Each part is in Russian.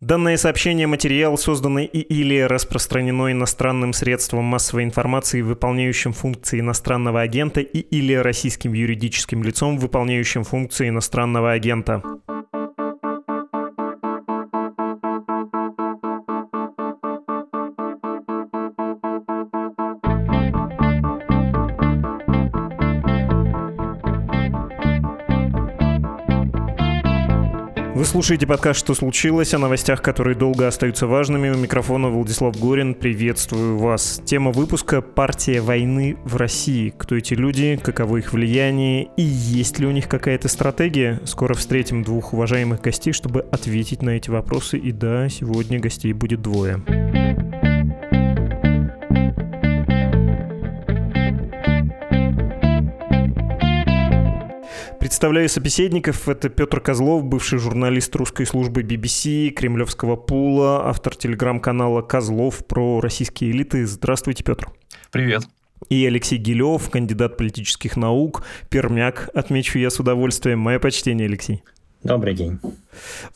Данное сообщение материал, созданный и или распространено иностранным средством массовой информации, выполняющим функции иностранного агента и или российским юридическим лицом, выполняющим функции иностранного агента. Слушаете подкаст «Что случилось?» о новостях, которые долго остаются важными. У микрофона Владислав Горин. Приветствую вас. Тема выпуска «Партия войны в России». Кто эти люди, каково их влияние и есть ли у них какая-то стратегия? Скоро встретим двух уважаемых гостей, чтобы ответить на эти вопросы. И да, сегодня гостей будет двое. Представляю собеседников. Это Петр Козлов, бывший журналист русской службы BBC, кремлевского пула, автор телеграм-канала «Козлов» про российские элиты. Здравствуйте, Петр. Привет. И Алексей Гилев, кандидат политических наук, пермяк, отмечу я с удовольствием. Мое почтение, Алексей. Добрый день.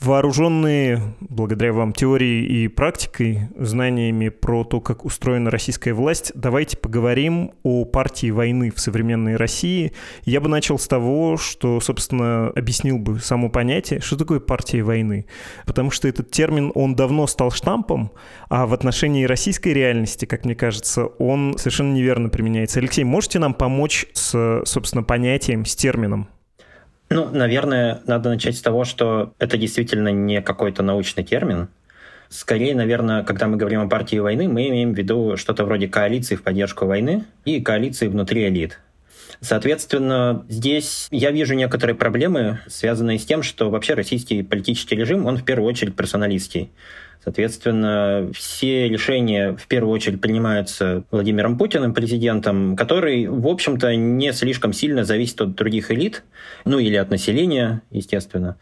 Вооруженные, благодаря вам, теорией и практикой, знаниями про то, как устроена российская власть, давайте поговорим о партии войны в современной России. Я бы начал с того, что, собственно, объяснил бы само понятие, что такое партия войны. Потому что этот термин, он давно стал штампом, а в отношении российской реальности, как мне кажется, он совершенно неверно применяется. Алексей, можете нам помочь с, собственно, понятием, с термином? Ну, наверное, надо начать с того, что это действительно не какой-то научный термин. Скорее, наверное, когда мы говорим о партии войны, мы имеем в виду что-то вроде коалиции в поддержку войны и коалиции внутри элит. Соответственно, здесь я вижу некоторые проблемы, связанные с тем, что вообще российский политический режим, он в первую очередь персоналистский. Соответственно, все решения в первую очередь принимаются Владимиром Путиным, президентом, который, в общем-то, не слишком сильно зависит от других элит, ну или от населения, естественно.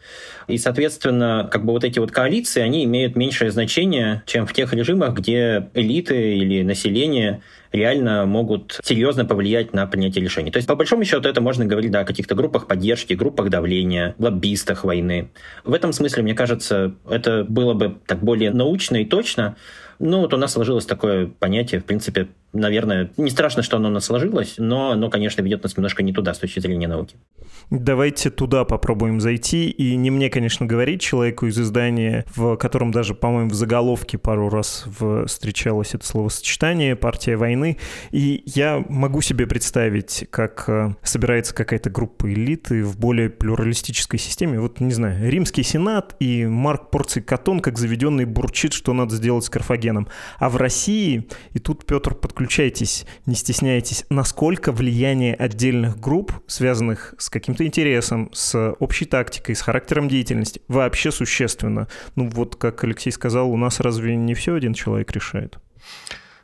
И, соответственно, как бы вот эти вот коалиции, они имеют меньшее значение, чем в тех режимах, где элиты или население реально могут серьезно повлиять на принятие решений. То есть, по большому счету, это можно говорить да, о каких-то группах поддержки, группах давления, лоббистах войны. В этом смысле, мне кажется, это было бы так более научно и точно. Ну, вот у нас сложилось такое понятие, в принципе, наверное, не страшно, что оно у нас сложилось, но оно, конечно, ведет нас немножко не туда с точки зрения науки. Давайте туда попробуем зайти. И не мне, конечно, говорить человеку из издания, в котором даже, по-моему, в заголовке пару раз встречалось это словосочетание «партия войны». И я могу себе представить, как э, собирается какая-то группа элиты в более плюралистической системе. Вот, не знаю, Римский Сенат и Марк Порций Катон, как заведенный, бурчит, что надо сделать с Карфагеном. А в России, и тут, Петр, подключайтесь, не стесняйтесь, насколько влияние отдельных групп, связанных с каким-то интересом, с общей тактикой, с характером деятельности вообще существенно. Ну вот, как Алексей сказал, у нас разве не все один человек решает?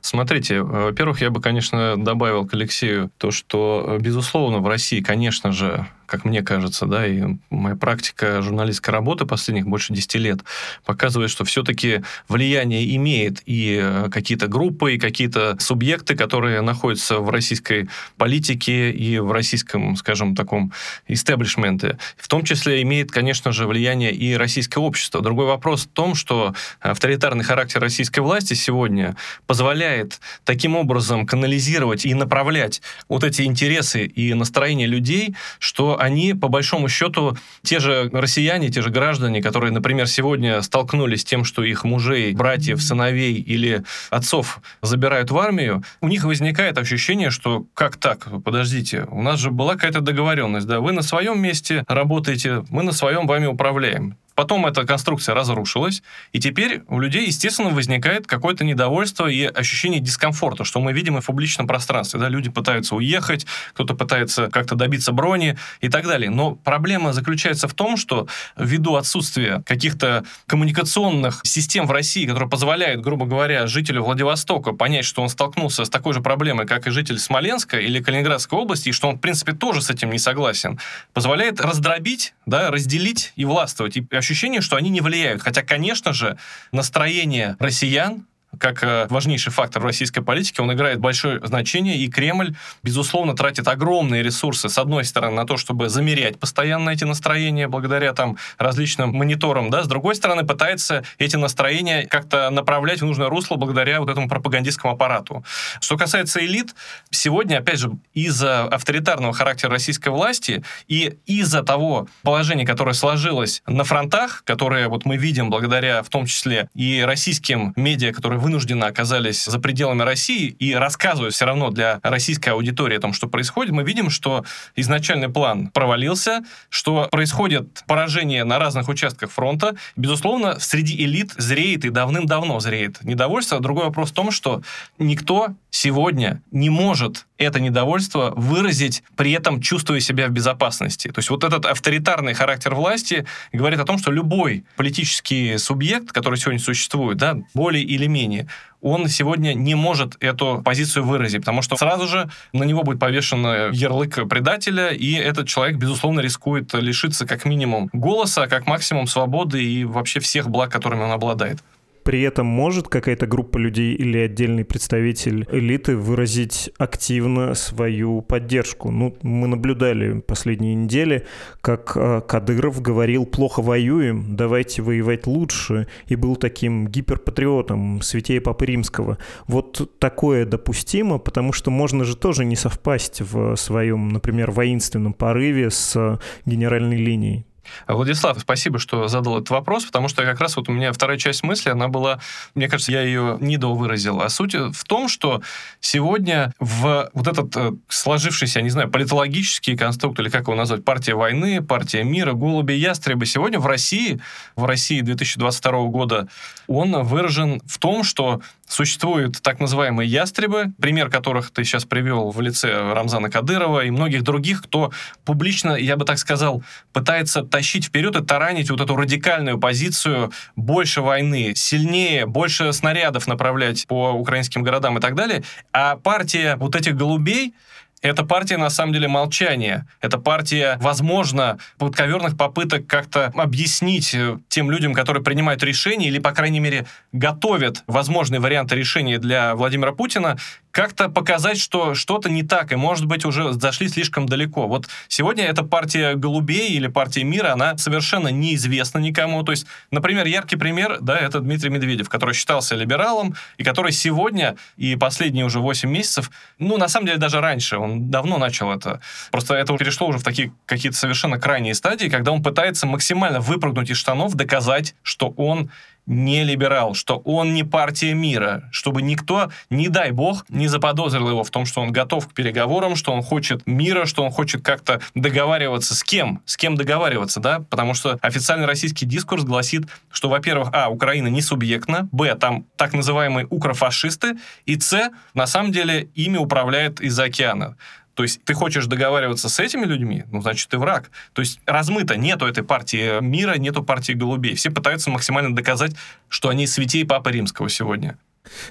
Смотрите, во-первых, я бы, конечно, добавил к Алексею то, что, безусловно, в России, конечно же, как мне кажется, да, и моя практика журналистской работы последних больше 10 лет показывает, что все-таки влияние имеет и э, какие-то группы, и какие-то субъекты, которые находятся в российской политике и в российском, скажем, таком истеблишменте. В том числе имеет, конечно же, влияние и российское общество. Другой вопрос в том, что авторитарный характер российской власти сегодня позволяет таким образом канализировать и направлять вот эти интересы и настроения людей, что они, по большому счету, те же россияне, те же граждане, которые, например, сегодня столкнулись с тем, что их мужей, братьев, сыновей или отцов забирают в армию, у них возникает ощущение, что как так? Подождите, у нас же была какая-то договоренность, да, вы на своем месте работаете, мы на своем вами управляем. Потом эта конструкция разрушилась, и теперь у людей, естественно, возникает какое-то недовольство и ощущение дискомфорта, что мы видим и в публичном пространстве. Да? Люди пытаются уехать, кто-то пытается как-то добиться брони и так далее. Но проблема заключается в том, что ввиду отсутствия каких-то коммуникационных систем в России, которые позволяют, грубо говоря, жителю Владивостока понять, что он столкнулся с такой же проблемой, как и житель Смоленска или Калининградской области, и что он, в принципе, тоже с этим не согласен, позволяет раздробить, да, разделить и властвовать. И ощущение, что они не влияют. Хотя, конечно же, настроение россиян как э, важнейший фактор в российской политике, он играет большое значение, и Кремль, безусловно, тратит огромные ресурсы, с одной стороны, на то, чтобы замерять постоянно эти настроения благодаря там различным мониторам, да, с другой стороны, пытается эти настроения как-то направлять в нужное русло благодаря вот этому пропагандистскому аппарату. Что касается элит, сегодня, опять же, из-за авторитарного характера российской власти и из-за того положения, которое сложилось на фронтах, которое вот мы видим благодаря в том числе и российским медиа, которые вынужденно оказались за пределами России и рассказывают все равно для российской аудитории о том, что происходит, мы видим, что изначальный план провалился, что происходит поражение на разных участках фронта. Безусловно, среди элит зреет и давным-давно зреет недовольство. Другой вопрос в том, что никто сегодня не может это недовольство выразить, при этом чувствуя себя в безопасности. То есть вот этот авторитарный характер власти говорит о том, что любой политический субъект, который сегодня существует, да, более или менее, он сегодня не может эту позицию выразить, потому что сразу же на него будет повешен ярлык предателя, и этот человек, безусловно, рискует лишиться как минимум голоса, а как максимум свободы и вообще всех благ, которыми он обладает при этом может какая-то группа людей или отдельный представитель элиты выразить активно свою поддержку. Ну, мы наблюдали последние недели, как э, Кадыров говорил «плохо воюем, давайте воевать лучше», и был таким гиперпатриотом, святее Папы Римского. Вот такое допустимо, потому что можно же тоже не совпасть в своем, например, воинственном порыве с генеральной линией. Владислав, спасибо, что задал этот вопрос, потому что как раз вот у меня вторая часть мысли, она была, мне кажется, я ее недовыразил. А суть в том, что сегодня в вот этот э, сложившийся, я не знаю, политологический конструкт, или как его назвать, партия войны, партия мира, голуби, ястребы, сегодня в России, в России 2022 года, он выражен в том, что Существуют так называемые ястребы, пример которых ты сейчас привел в лице Рамзана Кадырова и многих других, кто публично, я бы так сказал, пытается тащить вперед и таранить вот эту радикальную позицию больше войны, сильнее, больше снарядов направлять по украинским городам и так далее. А партия вот этих голубей, это партия, на самом деле, молчания. Это партия, возможно, подковерных попыток как-то объяснить э, тем людям, которые принимают решения или, по крайней мере, готовят возможные варианты решения для Владимира Путина, как-то показать, что что-то не так, и, может быть, уже зашли слишком далеко. Вот сегодня эта партия голубей или партия мира, она совершенно неизвестна никому. То есть, например, яркий пример, да, это Дмитрий Медведев, который считался либералом, и который сегодня и последние уже 8 месяцев, ну, на самом деле, даже раньше, он давно начал это. Просто это перешло уже в такие какие-то совершенно крайние стадии, когда он пытается максимально выпрыгнуть из штанов, доказать, что он не либерал, что он не партия мира, чтобы никто, не дай бог, не заподозрил его в том, что он готов к переговорам, что он хочет мира, что он хочет как-то договариваться с кем, с кем договариваться, да, потому что официальный российский дискурс гласит, что, во-первых, а, Украина не субъектна, б, там так называемые укрофашисты, и с, на самом деле, ими управляет из-за океана. То есть ты хочешь договариваться с этими людьми, ну, значит, ты враг. То есть размыто, нету этой партии мира, нету партии голубей. Все пытаются максимально доказать, что они святей Папы Римского сегодня.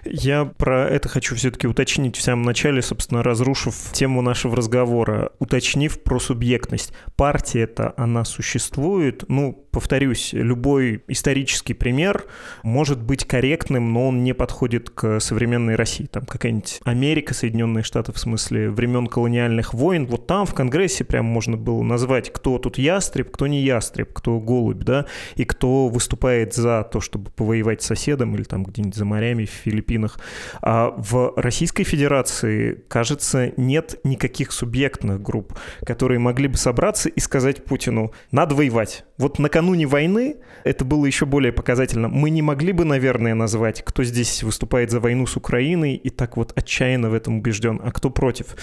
Я про это хочу все-таки уточнить в самом начале, собственно, разрушив тему нашего разговора, уточнив про субъектность. Партия это она существует. Ну, повторюсь, любой исторический пример может быть корректным, но он не подходит к современной России. Там какая-нибудь Америка, Соединенные Штаты, в смысле времен колониальных войн. Вот там в Конгрессе прям можно было назвать, кто тут ястреб, кто не ястреб, кто голубь, да, и кто выступает за то, чтобы повоевать с соседом или там где-нибудь за морями в Филиппинах. А в Российской Федерации, кажется, нет никаких субъектных групп, которые могли бы собраться и сказать Путину, надо воевать. Вот накануне войны это было еще более показательно. Мы не могли бы, наверное, назвать, кто здесь выступает за войну с Украиной и так вот отчаянно в этом убежден, а кто против.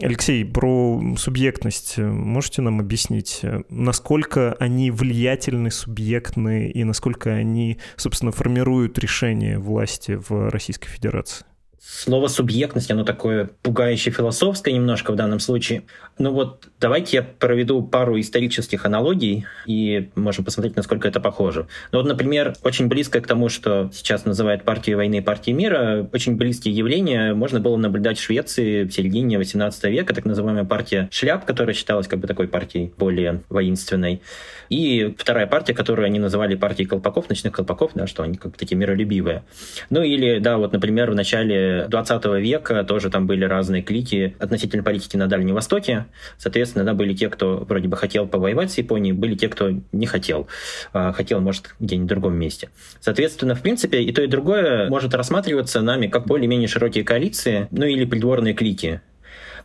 Алексей, про субъектность можете нам объяснить, насколько они влиятельны, субъектны и насколько они, собственно, формируют решения власти в Российской Федерации? Слово «субъектность», оно такое пугающее философское немножко в данном случае. Ну вот давайте я проведу пару исторических аналогий и можем посмотреть, насколько это похоже. Ну вот, например, очень близко к тому, что сейчас называют партией войны и партией мира, очень близкие явления можно было наблюдать в Швеции в середине 18 века, так называемая партия шляп, которая считалась как бы такой партией более воинственной. И вторая партия, которую они называли партией колпаков, ночных колпаков, да, что они как такие миролюбивые. Ну или, да, вот, например, в начале 20 века тоже там были разные клики относительно политики на Дальнем Востоке. Соответственно, да, были те, кто вроде бы хотел повоевать с Японией, были те, кто не хотел. А, хотел, может, где-нибудь в другом месте. Соответственно, в принципе, и то, и другое может рассматриваться нами как более-менее широкие коалиции, ну или придворные клики.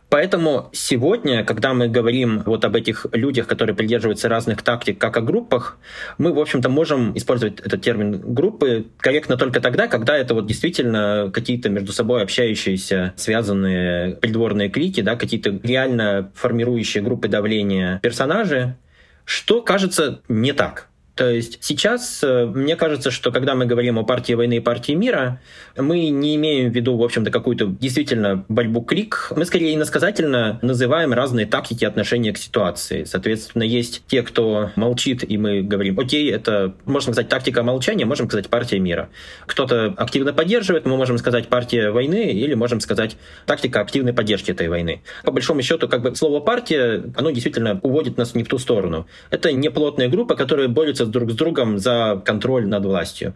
Поэтому сегодня, когда мы говорим вот об этих людях, которые придерживаются разных тактик, как о группах, мы, в общем-то, можем использовать этот термин группы корректно только тогда, когда это вот действительно какие-то между собой общающиеся, связанные придворные клики, да, какие-то реально формирующие группы давления персонажи, что кажется не так. То есть сейчас э, мне кажется, что когда мы говорим о партии войны и партии мира, мы не имеем в виду, в общем-то, какую-то действительно борьбу клик. Мы скорее иносказательно называем разные тактики отношения к ситуации. Соответственно, есть те, кто молчит, и мы говорим, окей, это, можно сказать, тактика молчания, можем сказать партия мира. Кто-то активно поддерживает, мы можем сказать партия войны, или можем сказать тактика активной поддержки этой войны. По большому счету, как бы слово партия, оно действительно уводит нас не в ту сторону. Это не плотная группа, которая борется друг с другом за контроль над властью.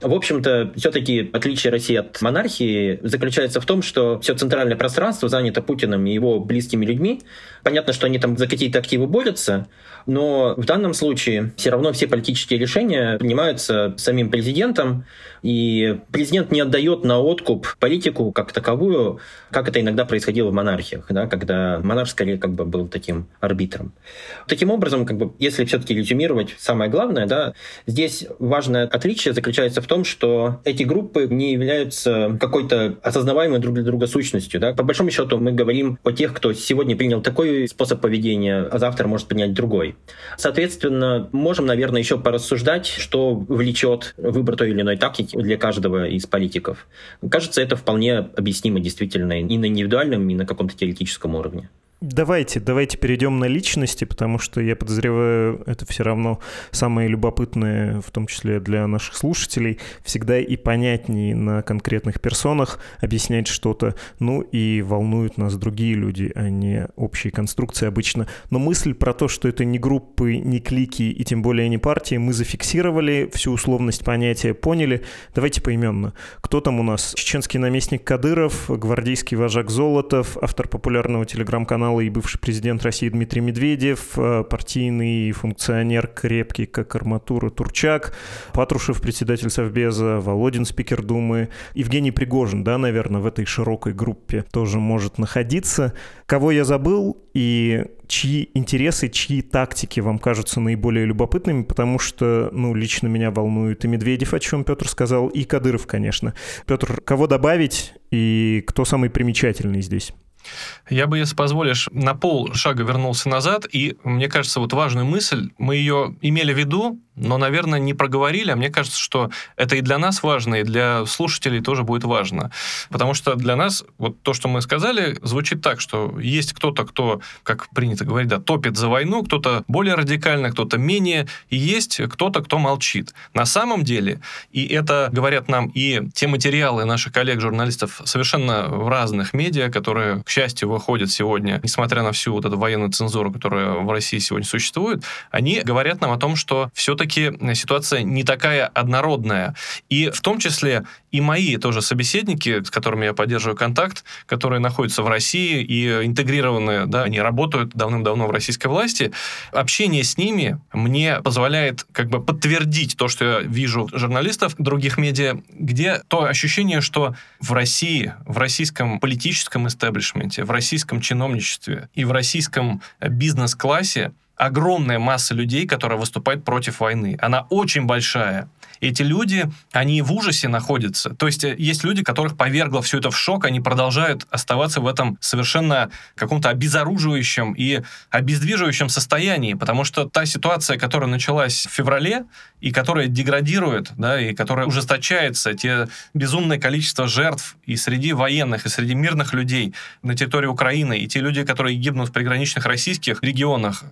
В общем-то, все-таки отличие России от монархии заключается в том, что все центральное пространство занято Путиным и его близкими людьми. Понятно, что они там за какие-то активы борются, но в данном случае все равно все политические решения принимаются самим президентом, и президент не отдает на откуп политику как таковую, как это иногда происходило в монархиях, да, когда монарх скорее как бы был таким арбитром. Таким образом, как бы, если все-таки резюмировать, самое главное, да, здесь важное отличие заключается в том, что эти группы не являются какой-то осознаваемой друг для друга сущностью. Да. По большому счету мы говорим о тех, кто сегодня принял такой способ поведения, а завтра может принять другой. Соответственно, можем, наверное, еще порассуждать, что влечет выбор той или иной тактики для каждого из политиков. Кажется, это вполне объяснимо действительно и на индивидуальном, и на каком-то теоретическом уровне. Давайте, давайте перейдем на личности, потому что я подозреваю, это все равно самое любопытное, в том числе для наших слушателей, всегда и понятнее на конкретных персонах объяснять что-то, ну и волнуют нас другие люди, а не общие конструкции обычно. Но мысль про то, что это не группы, не клики и тем более не партии, мы зафиксировали, всю условность понятия поняли. Давайте поименно. Кто там у нас? Чеченский наместник Кадыров, гвардейский вожак Золотов, автор популярного телеграм-канала канала и бывший президент России Дмитрий Медведев, э, партийный функционер крепкий, как арматура Турчак, Патрушев, председатель Совбеза, Володин, спикер Думы, Евгений Пригожин, да, наверное, в этой широкой группе тоже может находиться. Кого я забыл и чьи интересы, чьи тактики вам кажутся наиболее любопытными, потому что, ну, лично меня волнует и Медведев, о чем Петр сказал, и Кадыров, конечно. Петр, кого добавить и кто самый примечательный здесь? Я бы, если позволишь, на пол шага вернулся назад, и мне кажется, вот важную мысль, мы ее имели в виду, но, наверное, не проговорили, а мне кажется, что это и для нас важно, и для слушателей тоже будет важно. Потому что для нас вот то, что мы сказали, звучит так, что есть кто-то, кто, как принято говорить, да, топит за войну, кто-то более радикально, кто-то менее, и есть кто-то, кто молчит. На самом деле, и это говорят нам и те материалы наших коллег-журналистов совершенно в разных медиа, которые, к счастью, выходят сегодня, несмотря на всю вот эту военную цензуру, которая в России сегодня существует, они говорят нам о том, что все-таки ситуация не такая однородная. И в том числе и мои тоже собеседники, с которыми я поддерживаю контакт, которые находятся в России и интегрированы, да, они работают давным-давно в российской власти, общение с ними мне позволяет как бы подтвердить то, что я вижу журналистов других медиа, где то ощущение, что в России, в российском политическом истеблишменте, в российском чиновничестве и в российском бизнес-классе огромная масса людей, которая выступает против войны. Она очень большая. Эти люди, они в ужасе находятся. То есть э, есть люди, которых повергло все это в шок, они продолжают оставаться в этом совершенно каком-то обезоруживающем и обездвиживающем состоянии, потому что та ситуация, которая началась в феврале, и которая деградирует, да, и которая ужесточается, те безумное количество жертв и среди военных, и среди мирных людей на территории Украины, и те люди, которые гибнут в приграничных российских регионах,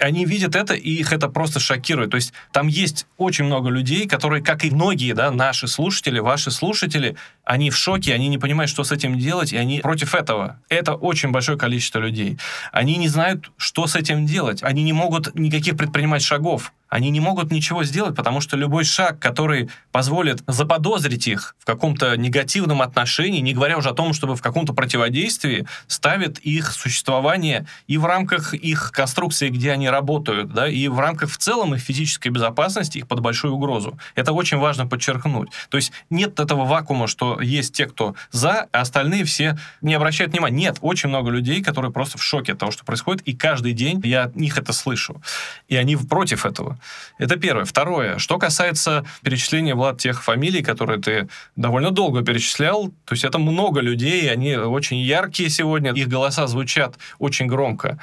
они видят это, и их это просто шокирует. То есть там есть очень много людей, которые, как и многие, да, наши слушатели, ваши слушатели, они в шоке, они не понимают, что с этим делать, и они против этого. Это очень большое количество людей. Они не знают, что с этим делать. Они не могут никаких предпринимать шагов они не могут ничего сделать, потому что любой шаг, который позволит заподозрить их в каком-то негативном отношении, не говоря уже о том, чтобы в каком-то противодействии, ставит их существование и в рамках их конструкции, где они работают, да, и в рамках в целом их физической безопасности их под большую угрозу. Это очень важно подчеркнуть. То есть нет этого вакуума, что есть те, кто за, а остальные все не обращают внимания. Нет, очень много людей, которые просто в шоке от того, что происходит, и каждый день я от них это слышу. И они против этого. Это первое. Второе. Что касается перечисления, Влад, тех фамилий, которые ты довольно долго перечислял, то есть это много людей, они очень яркие сегодня, их голоса звучат очень громко.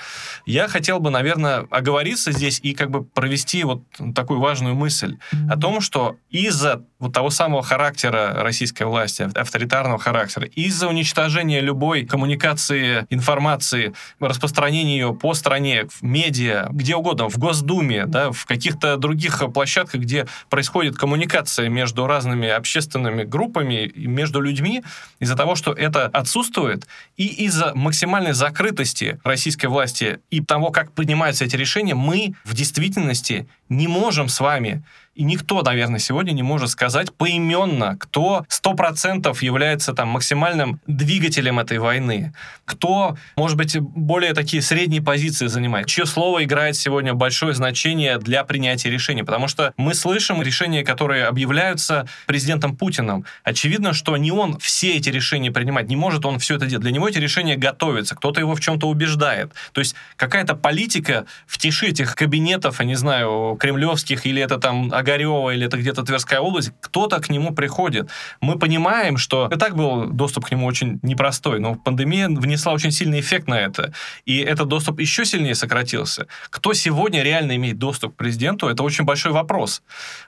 Я хотел бы, наверное, оговориться здесь и как бы провести вот такую важную мысль о том, что из-за вот того самого характера российской власти, авторитарного характера, из-за уничтожения любой коммуникации, информации, распространения ее по стране, в медиа, где угодно, в Госдуме, да, в каких каких-то других площадках, где происходит коммуникация между разными общественными группами и между людьми, из-за того, что это отсутствует, и из-за максимальной закрытости российской власти и того, как принимаются эти решения, мы в действительности не можем с вами и никто, наверное, сегодня не может сказать поименно, кто 100% является там максимальным двигателем этой войны, кто, может быть, более такие средние позиции занимает, чье слово играет сегодня большое значение для принятия решений. Потому что мы слышим решения, которые объявляются президентом Путиным. Очевидно, что не он все эти решения принимать, не может он все это делать. Для него эти решения готовятся, кто-то его в чем-то убеждает. То есть какая-то политика в тиши этих кабинетов, я не знаю, кремлевских, или это там Огарева или это где-то Тверская область, кто-то к нему приходит. Мы понимаем, что и так был доступ к нему очень непростой, но пандемия внесла очень сильный эффект на это, и этот доступ еще сильнее сократился. Кто сегодня реально имеет доступ к президенту, это очень большой вопрос.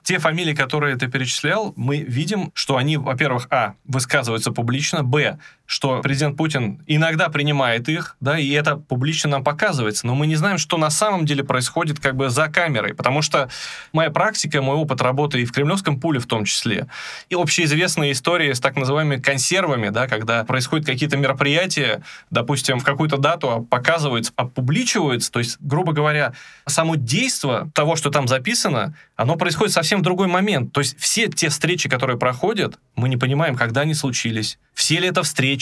Те фамилии, которые ты перечислял, мы видим, что они, во-первых, а, высказываются публично, б, что президент Путин иногда принимает их, да, и это публично нам показывается, но мы не знаем, что на самом деле происходит как бы за камерой, потому что моя практика, мой опыт работы и в кремлевском пуле в том числе, и общеизвестные истории с так называемыми консервами, да, когда происходят какие-то мероприятия, допустим, в какую-то дату показываются, опубличиваются, то есть, грубо говоря, само действо того, что там записано, оно происходит совсем в другой момент. То есть все те встречи, которые проходят, мы не понимаем, когда они случились, все ли это встречи.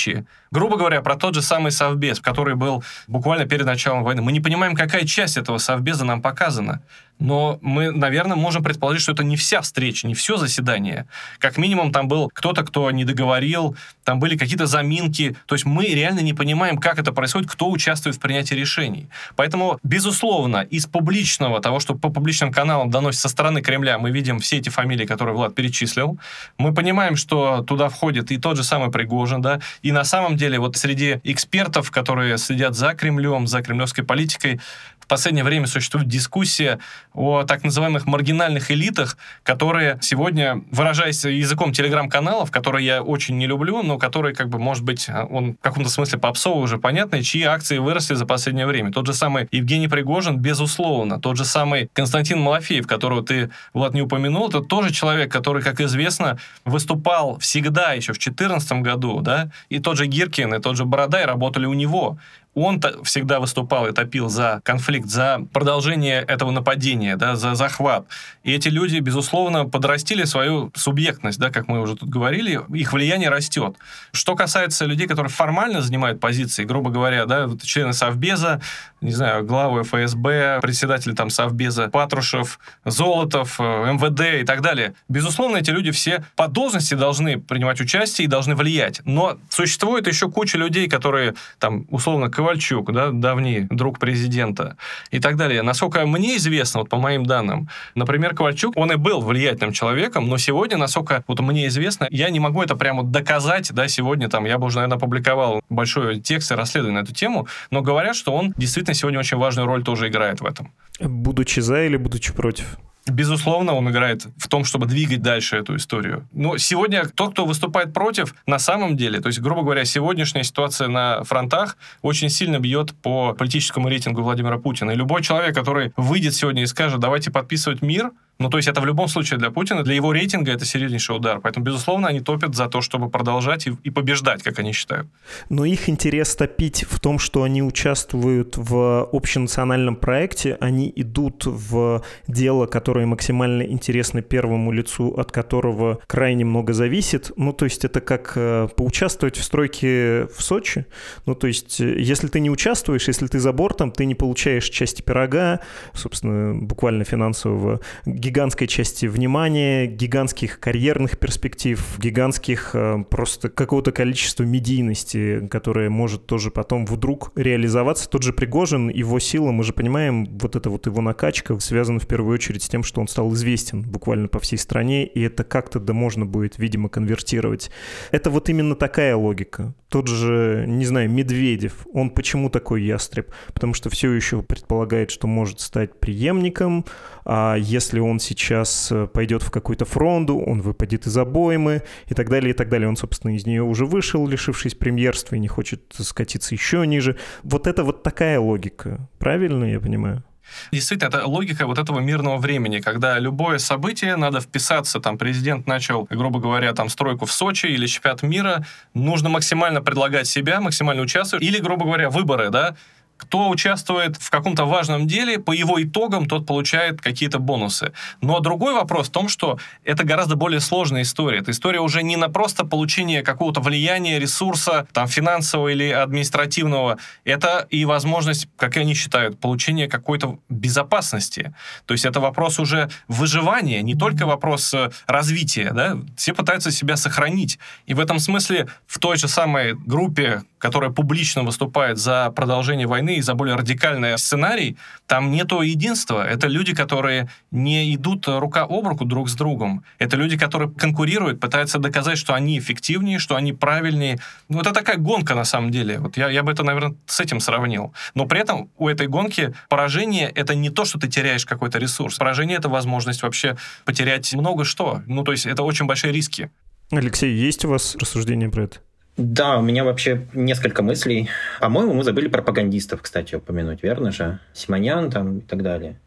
Грубо говоря, про тот же самый Совбез, который был буквально перед началом войны. Мы не понимаем, какая часть этого Совбеза нам показана но мы, наверное, можем предположить, что это не вся встреча, не все заседание. Как минимум там был кто-то, кто не договорил, там были какие-то заминки. То есть мы реально не понимаем, как это происходит, кто участвует в принятии решений. Поэтому, безусловно, из публичного, того, что по публичным каналам доносится со стороны Кремля, мы видим все эти фамилии, которые Влад перечислил. Мы понимаем, что туда входит и тот же самый Пригожин, да, и на самом деле вот среди экспертов, которые следят за Кремлем, за кремлевской политикой, в последнее время существует дискуссия о так называемых маргинальных элитах, которые сегодня, выражаясь языком телеграм-каналов, которые я очень не люблю, но которые, как бы, может быть, он в каком-то смысле попсовый уже понятно, чьи акции выросли за последнее время. Тот же самый Евгений Пригожин, безусловно. Тот же самый Константин Малафеев, которого ты, Влад, не упомянул, это тоже человек, который, как известно, выступал всегда еще в 2014 году, да, и тот же Гиркин, и тот же Бородай работали у него он всегда выступал и топил за конфликт, за продолжение этого нападения, да, за захват. И эти люди, безусловно, подрастили свою субъектность, да, как мы уже тут говорили, их влияние растет. Что касается людей, которые формально занимают позиции, грубо говоря, да, члены Совбеза, не знаю, главы ФСБ, председатели там Совбеза, Патрушев, Золотов, э, МВД и так далее. Безусловно, эти люди все по должности должны принимать участие и должны влиять. Но существует еще куча людей, которые там, условно, КВ Ковальчук, да, давний друг президента и так далее. Насколько мне известно, вот по моим данным, например, Ковальчук, он и был влиятельным человеком, но сегодня, насколько вот мне известно, я не могу это прямо доказать, да, сегодня там, я бы уже, наверное, опубликовал большой текст и расследование на эту тему, но говорят, что он действительно сегодня очень важную роль тоже играет в этом. Будучи за или будучи против? Безусловно, он играет в том, чтобы двигать дальше эту историю. Но сегодня тот, кто выступает против, на самом деле, то есть, грубо говоря, сегодняшняя ситуация на фронтах очень сильно бьет по политическому рейтингу Владимира Путина. И любой человек, который выйдет сегодня и скажет, давайте подписывать мир, ну, то есть это в любом случае для Путина, для его рейтинга это серьезнейший удар. Поэтому, безусловно, они топят за то, чтобы продолжать и, и побеждать, как они считают. Но их интерес топить в том, что они участвуют в общенациональном проекте, они идут в дело, которое максимально интересно первому лицу, от которого крайне много зависит. Ну, то есть это как э, поучаствовать в стройке в Сочи. Ну, то есть э, если ты не участвуешь, если ты за бортом, ты не получаешь части пирога, собственно, буквально финансового гигантской части внимания, гигантских карьерных перспектив, гигантских э, просто какого-то количества медийности, которое может тоже потом вдруг реализоваться. Тот же Пригожин, его сила, мы же понимаем, вот эта вот его накачка связана в первую очередь с тем, что он стал известен буквально по всей стране, и это как-то да можно будет, видимо, конвертировать. Это вот именно такая логика. Тот же, не знаю, Медведев, он почему такой ястреб? Потому что все еще предполагает, что может стать преемником, а если он сейчас э, пойдет в какую-то фронту, он выпадет из обоймы и так далее, и так далее. Он, собственно, из нее уже вышел, лишившись премьерства, и не хочет скатиться еще ниже. Вот это вот такая логика. Правильно я понимаю? Действительно, это логика вот этого мирного времени, когда любое событие надо вписаться, там президент начал, грубо говоря, там стройку в Сочи или чемпионат мира, нужно максимально предлагать себя, максимально участвовать, или, грубо говоря, выборы, да, кто участвует в каком-то важном деле, по его итогам тот получает какие-то бонусы. Но другой вопрос в том, что это гораздо более сложная история. Эта история уже не на просто получение какого-то влияния, ресурса, там, финансового или административного. Это и возможность, как они считают, получения какой-то безопасности. То есть это вопрос уже выживания, не только вопрос э, развития. Да? Все пытаются себя сохранить. И в этом смысле в той же самой группе, которая публично выступает за продолжение войны, войны и за более радикальный сценарий, там нету единства. Это люди, которые не идут рука об руку друг с другом. Это люди, которые конкурируют, пытаются доказать, что они эффективнее, что они правильнее. Ну, это такая гонка на самом деле. Вот я, я бы это, наверное, с этим сравнил. Но при этом у этой гонки поражение — это не то, что ты теряешь какой-то ресурс. Поражение — это возможность вообще потерять много что. Ну, то есть это очень большие риски. Алексей, есть у вас рассуждения про это? Да, у меня вообще несколько мыслей. По-моему, мы забыли пропагандистов, кстати, упомянуть, верно же? Симонян там и так далее.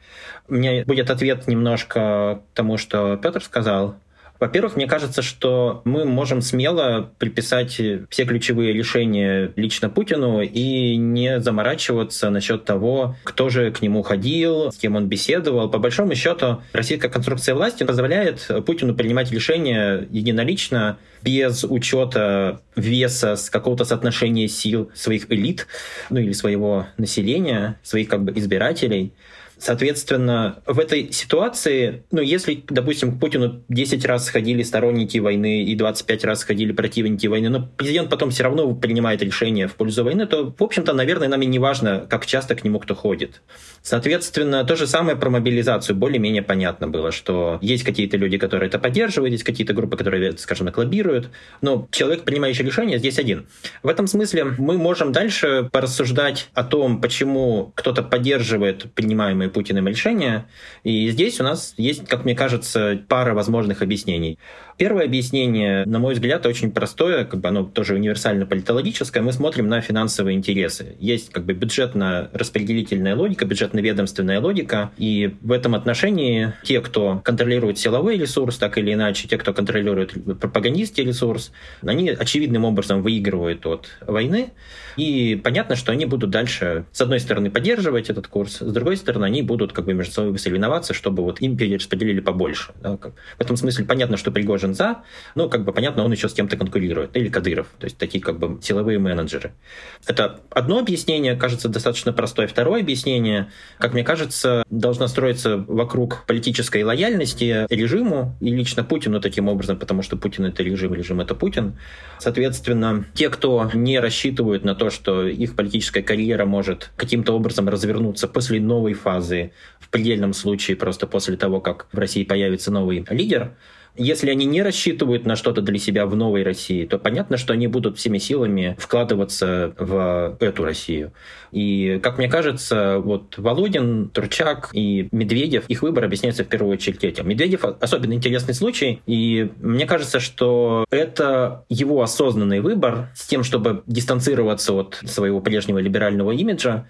У меня будет ответ немножко тому, что Петр сказал. Во-первых, мне кажется, что мы можем смело приписать все ключевые решения лично Путину и не заморачиваться насчет того, кто же к нему ходил, с кем он беседовал. По большому счету, российская конструкция власти позволяет Путину принимать решения единолично, без учета веса с какого-то соотношения сил своих элит, ну или своего населения, своих как бы избирателей. Соответственно, в этой ситуации, ну, если, допустим, к Путину 10 раз сходили сторонники войны и 25 раз сходили противники войны, но президент потом все равно принимает решение в пользу войны, то, в общем-то, наверное, нам и не важно, как часто к нему кто ходит. Соответственно, то же самое про мобилизацию. Более-менее понятно было, что есть какие-то люди, которые это поддерживают, есть какие-то группы, которые, скажем так, лоббируют, но человек, принимающий решение, здесь один. В этом смысле мы можем дальше порассуждать о том, почему кто-то поддерживает принимаемые Путиным решения. И здесь у нас есть, как мне кажется, пара возможных объяснений. Первое объяснение, на мой взгляд, очень простое, как бы оно тоже универсально-политологическое. Мы смотрим на финансовые интересы. Есть как бы бюджетно-распределительная логика, бюджетно-ведомственная логика. И в этом отношении те, кто контролирует силовой ресурс, так или иначе, те, кто контролирует пропагандистский ресурс, они очевидным образом выигрывают от войны. И понятно, что они будут дальше, с одной стороны, поддерживать этот курс, с другой стороны, они будут как бы между собой соревноваться, чтобы вот им перераспределили побольше. Да? В этом смысле понятно, что Пригожин За, ну, как бы понятно, он еще с кем-то конкурирует, или Кадыров, то есть такие как бы силовые менеджеры. Это одно объяснение, кажется, достаточно простое. Второе объяснение, как мне кажется, должно строиться вокруг политической лояльности режиму и лично Путину таким образом, потому что Путин — это режим, режим — это Путин. Соответственно, те, кто не рассчитывают на то, что их политическая карьера может каким-то образом развернуться после новой фазы, в предельном случае просто после того, как в России появится новый лидер, если они не рассчитывают на что-то для себя в новой России, то понятно, что они будут всеми силами вкладываться в эту Россию. И, как мне кажется, вот Володин, Турчак и Медведев, их выбор объясняется в первую очередь этим. Медведев особенно интересный случай, и мне кажется, что это его осознанный выбор с тем, чтобы дистанцироваться от своего прежнего либерального имиджа,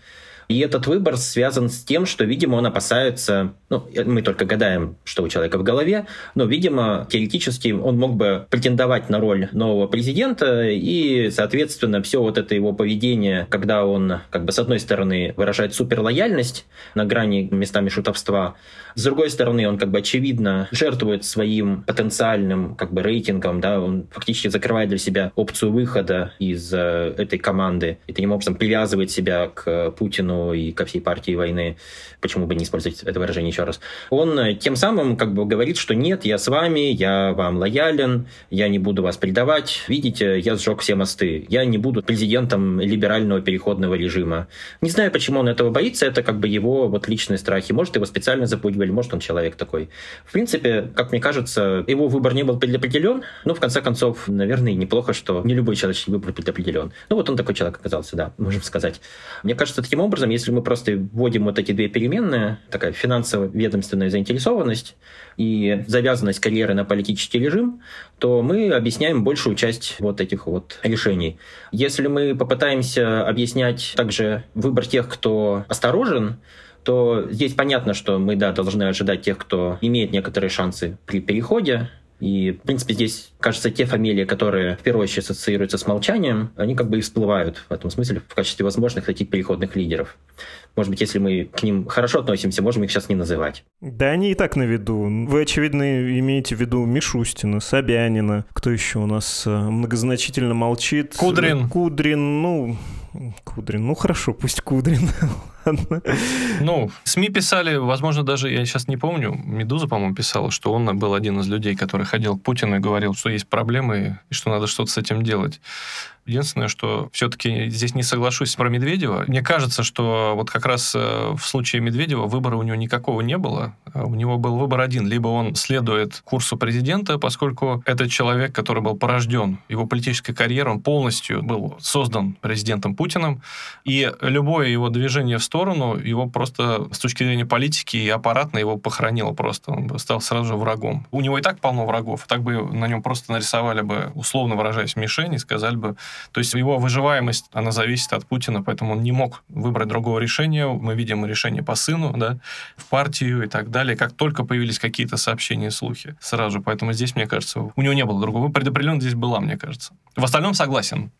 и этот выбор связан с тем, что, видимо, он опасается, ну, мы только гадаем, что у человека в голове, но, видимо, теоретически он мог бы претендовать на роль нового президента, и, соответственно, все вот это его поведение, когда он, как бы, с одной стороны, выражает суперлояльность на грани местами шутовства, с другой стороны, он, как бы, очевидно, жертвует своим потенциальным, как бы, рейтингом, да, он фактически закрывает для себя опцию выхода из э, этой команды, и таким образом привязывает себя к Путину и ко всей партии войны, почему бы не использовать это выражение еще раз, он э, тем самым как бы говорит, что нет, я с вами, я вам лоялен, я не буду вас предавать, видите, я сжег все мосты, я не буду президентом либерального переходного режима. Не знаю, почему он этого боится, это как бы его вот личные страхи. Может, его специально запугивали, может, он человек такой. В принципе, как мне кажется, его выбор не был предопределен, но в конце концов, наверное, неплохо, что не любой человеческий выбор предопределен. Ну вот он такой человек оказался, да, можем сказать. Мне кажется, таким образом если мы просто вводим вот эти две переменные, такая финансово-ведомственная заинтересованность и завязанность карьеры на политический режим, то мы объясняем большую часть вот этих вот решений. Если мы попытаемся объяснять также выбор тех, кто осторожен, то здесь понятно, что мы, да, должны ожидать тех, кто имеет некоторые шансы при переходе, и, в принципе, здесь, кажется, те фамилии, которые в первую очередь ассоциируются с молчанием, они как бы и всплывают в этом смысле в качестве возможных таких переходных лидеров. Может быть, если мы к ним хорошо относимся, можем их сейчас не называть. Да, они и так на виду. Вы, очевидно, имеете в виду Мишустина, Собянина. Кто еще у нас э, многозначительно молчит? Кудрин. Кудрин, ну, Кудрин. Ну хорошо, пусть Кудрин. Ладно. Ну, СМИ писали, возможно, даже, я сейчас не помню, Медуза, по-моему, писала, что он был один из людей, который ходил к Путину и говорил, что есть проблемы и что надо что-то с этим делать. Единственное, что все-таки здесь не соглашусь про Медведева. Мне кажется, что вот как раз э, в случае Медведева выбора у него никакого не было. А у него был выбор один. Либо он следует курсу президента, поскольку это человек, который был порожден, его политическая карьера, он полностью был создан президентом Путиным, и любое его движение в сторону, его просто с точки зрения политики и аппаратно его похоронило просто. Он стал сразу же врагом. У него и так полно врагов. Так бы на нем просто нарисовали бы, условно выражаясь, мишень и сказали бы, то есть его выживаемость, она зависит от Путина, поэтому он не мог выбрать другого решения. Мы видим решение по сыну, да, в партию и так далее. Как только появились какие-то сообщения слухи, сразу. Поэтому здесь, мне кажется, у него не было другого. Предопределенность здесь была, мне кажется. В остальном согласен.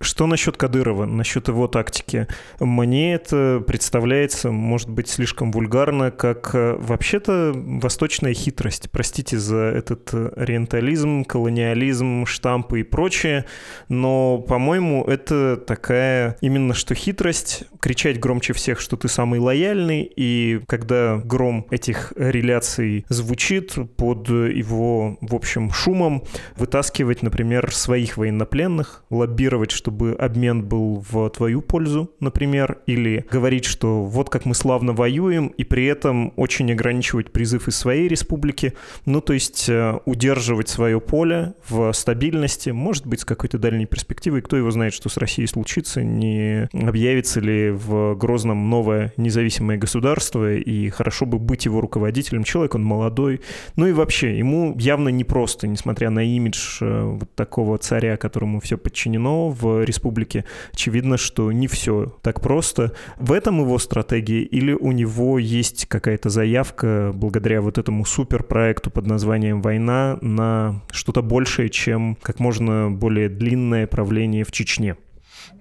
Что насчет Кадырова, насчет его тактики? Мне это представляется, может быть, слишком вульгарно, как э, вообще-то восточная хитрость. Простите за этот э, ориентализм, колониализм, штампы и прочее, но, по-моему, это такая именно что хитрость, кричать громче всех, что ты самый лояльный, и когда гром этих реляций звучит под его, в общем, шумом, вытаскивать, например, своих военнопленных, лоббировать мотивировать, чтобы обмен был в твою пользу, например, или говорить, что вот как мы славно воюем, и при этом очень ограничивать призыв из своей республики, ну, то есть э, удерживать свое поле в стабильности, может быть, с какой-то дальней перспективой, кто его знает, что с Россией случится, не объявится ли в Грозном новое независимое государство, и хорошо бы быть его руководителем. Человек, он молодой, ну и вообще, ему явно непросто, несмотря на имидж э, вот такого царя, которому все подчинено, в республике, очевидно, что не все так просто. В этом его стратегии или у него есть какая-то заявка благодаря вот этому суперпроекту под названием «Война» на что-то большее, чем как можно более длинное правление в Чечне?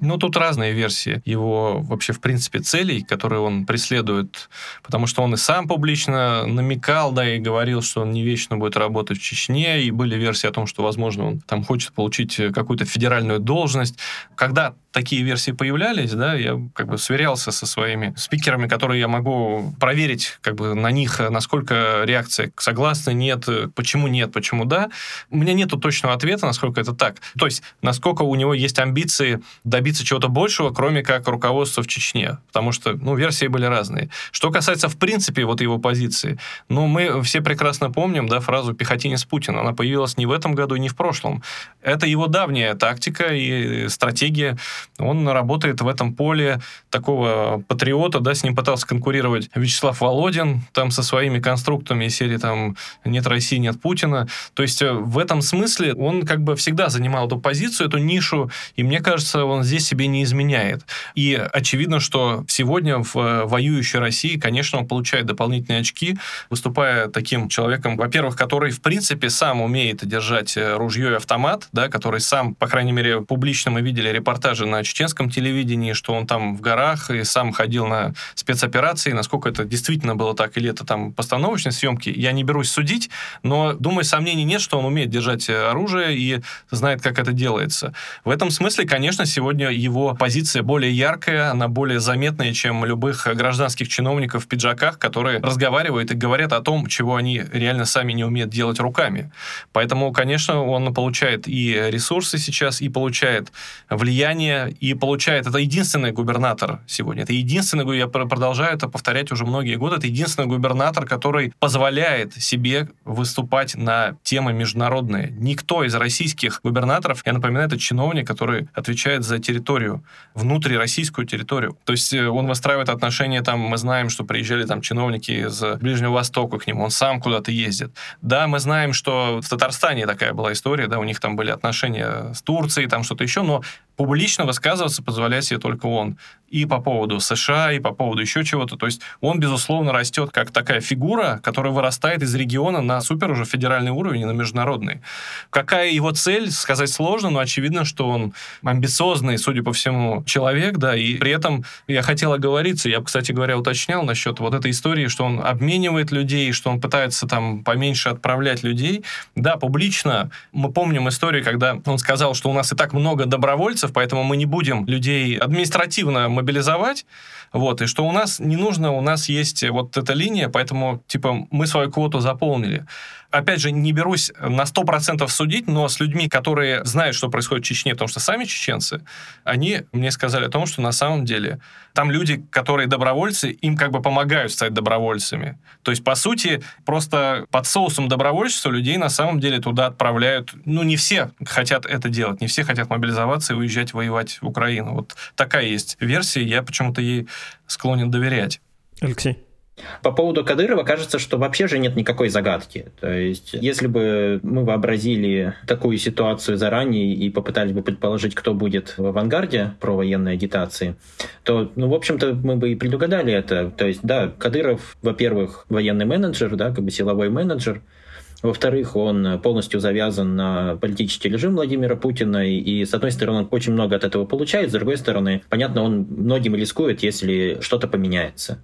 Ну, тут разные версии его вообще, в принципе, целей, которые он преследует, потому что он и сам публично намекал, да, и говорил, что он не вечно будет работать в Чечне, и были версии о том, что, возможно, он там хочет получить какую-то федеральную должность. Когда такие версии появлялись, да, я как бы сверялся со своими спикерами, которые я могу проверить как бы на них, насколько реакция согласна, нет, почему нет, почему да. У меня нету точного ответа, насколько это так. То есть, насколько у него есть амбиции добиться чего-то большего, кроме как руководства в Чечне. Потому что, ну, версии были разные. Что касается, в принципе, вот его позиции, ну, мы все прекрасно помним, да, фразу «пехотинец Путин». Она появилась не в этом году, не в прошлом. Это его давняя тактика и стратегия он работает в этом поле такого патриота, да, с ним пытался конкурировать Вячеслав Володин, там со своими конструктами из серии там «Нет России, нет Путина». То есть э, в этом смысле он как бы всегда занимал эту позицию, эту нишу, и мне кажется, он здесь себе не изменяет. И очевидно, что сегодня в э, воюющей России, конечно, он получает дополнительные очки, выступая таким человеком, во-первых, который, в принципе, сам умеет держать э, ружье и автомат, да, который сам, по крайней мере, публично мы видели репортажи на чеченском телевидении, что он там в горах и сам ходил на спецоперации. Насколько это действительно было так, или это там постановочные съемки, я не берусь судить, но, думаю, сомнений нет, что он умеет держать оружие и знает, как это делается. В этом смысле, конечно, сегодня его позиция более яркая, она более заметная, чем любых гражданских чиновников в пиджаках, которые разговаривают и говорят о том, чего они реально сами не умеют делать руками. Поэтому, конечно, он получает и ресурсы сейчас, и получает влияние, и получает, это единственный губернатор сегодня, это единственный, я продолжаю это повторять уже многие годы, это единственный губернатор, который позволяет себе выступать на темы международные. Никто из российских губернаторов, я напоминаю, это чиновник, который отвечает за территорию, внутрироссийскую территорию. То есть э, он выстраивает отношения, там, мы знаем, что приезжали там чиновники из Ближнего Востока к нему, он сам куда-то ездит. Да, мы знаем, что в Татарстане такая была история, да, у них там были отношения с Турцией, там что-то еще, но публично высказываться позволяет себе только он. И по поводу США, и по поводу еще чего-то. То есть он, безусловно, растет как такая фигура, которая вырастает из региона на супер уже федеральный уровень и на международный. Какая его цель, сказать сложно, но очевидно, что он амбициозный, судя по всему, человек, да, и при этом я хотел оговориться, я, кстати говоря, уточнял насчет вот этой истории, что он обменивает людей, что он пытается там поменьше отправлять людей. Да, публично мы помним историю, когда он сказал, что у нас и так много добровольцев, поэтому мы не будем людей административно мобилизовать, вот, и что у нас не нужно, у нас есть вот эта линия, поэтому, типа, мы свою квоту заполнили опять же, не берусь на 100% судить, но с людьми, которые знают, что происходит в Чечне, потому что сами чеченцы, они мне сказали о том, что на самом деле там люди, которые добровольцы, им как бы помогают стать добровольцами. То есть, по сути, просто под соусом добровольчества людей на самом деле туда отправляют. Ну, не все хотят это делать, не все хотят мобилизоваться и уезжать воевать в Украину. Вот такая есть версия, я почему-то ей склонен доверять. Алексей? По поводу Кадырова кажется, что вообще же нет никакой загадки. То есть, если бы мы вообразили такую ситуацию заранее и попытались бы предположить, кто будет в авангарде про военной агитации, то, ну, в общем-то, мы бы и предугадали это. То есть, да, Кадыров, во-первых, военный менеджер, да, как бы силовой менеджер, во-вторых, он полностью завязан на политический режим Владимира Путина, и, с одной стороны, он очень много от этого получает, с другой стороны, понятно, он многим рискует, если что-то поменяется.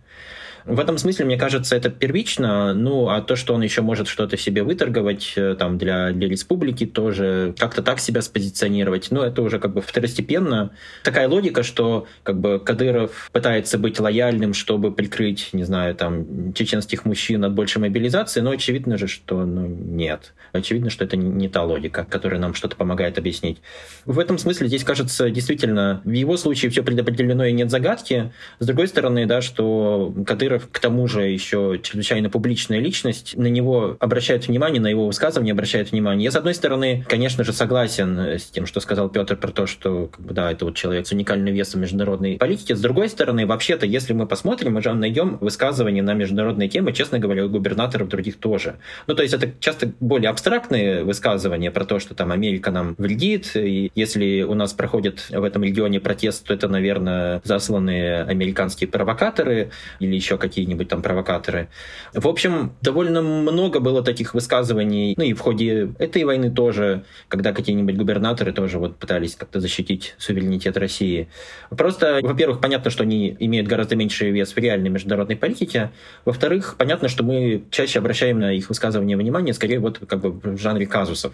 В этом смысле, мне кажется, это первично. Ну, а то, что он еще может что-то себе выторговать э, там, для, для республики, тоже как-то так себя спозиционировать, ну, это уже как бы второстепенно. Такая логика, что как бы Кадыров пытается быть лояльным, чтобы прикрыть, не знаю, там, чеченских мужчин от большей мобилизации, но очевидно же, что ну, нет. Очевидно, что это не та логика, которая нам что-то помогает объяснить. В этом смысле здесь, кажется, действительно, в его случае все предопределено и нет загадки. С другой стороны, да, что Кадыров Кадыров, к тому же еще чрезвычайно публичная личность, на него обращают внимание, на его высказывания обращают внимание. Я, с одной стороны, конечно же, согласен с тем, что сказал Петр про то, что, как бы, да, это вот человек с уникальным весом международной политики. С другой стороны, вообще-то, если мы посмотрим, мы же найдем высказывания на международные темы, честно говоря, у губернаторов других тоже. Ну, то есть это часто более абстрактные высказывания про то, что там Америка нам вредит, и если у нас проходит в этом регионе протест, то это, наверное, засланные американские провокаторы или еще какие-нибудь там провокаторы. В общем, довольно много было таких высказываний, ну и в ходе этой войны тоже, когда какие-нибудь губернаторы тоже вот пытались как-то защитить суверенитет России. Просто, во-первых, понятно, что они имеют гораздо меньший вес в реальной международной политике. Во-вторых, понятно, что мы чаще обращаем на их высказывание внимание, скорее вот как бы в жанре казусов.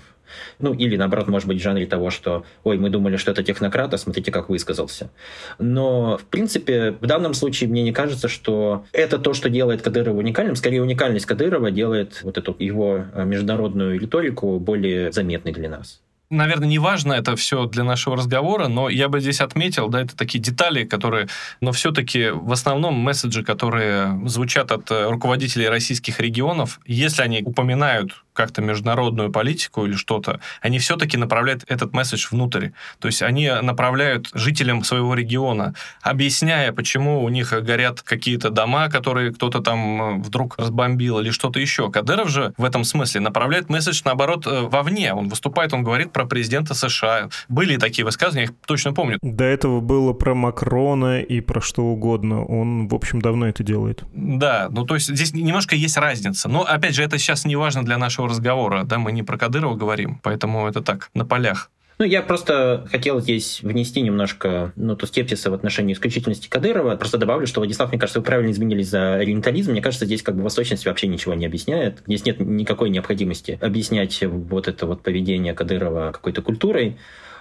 Ну, или наоборот, может быть, в жанре того, что, ой, мы думали, что это технократ, а смотрите, как высказался. Но, в принципе, в данном случае мне не кажется, что это то, что делает Кадырова уникальным. Скорее, уникальность Кадырова делает вот эту его э, международную риторику более заметной для нас наверное, не важно это все для нашего разговора, но я бы здесь отметил, да, это такие детали, которые, но все-таки в основном месседжи, которые звучат от э, руководителей российских регионов, если они упоминают как-то международную политику или что-то, они все-таки направляют этот месседж внутрь. То есть они направляют жителям своего региона, объясняя, почему у них горят какие-то дома, которые кто-то там э, вдруг разбомбил или что-то еще. Кадыров же в этом смысле направляет месседж, наоборот, э, вовне. Он выступает, он говорит про президента США. Были такие высказывания, я их точно помню. До этого было про Макрона и про что угодно. Он, в общем, давно это делает. Да, ну то есть здесь немножко есть разница. Но, опять же, это сейчас не важно для нашего разговора, да, мы не про Кадырова говорим, поэтому это так, на полях. Ну, я просто хотел здесь внести немножко то скепсиса в отношении исключительности Кадырова. Просто добавлю, что, Владислав, мне кажется, вы правильно изменились за ориентализм. Мне кажется, здесь как бы восточность вообще ничего не объясняет. Здесь нет никакой необходимости объяснять вот это вот поведение Кадырова какой-то культурой.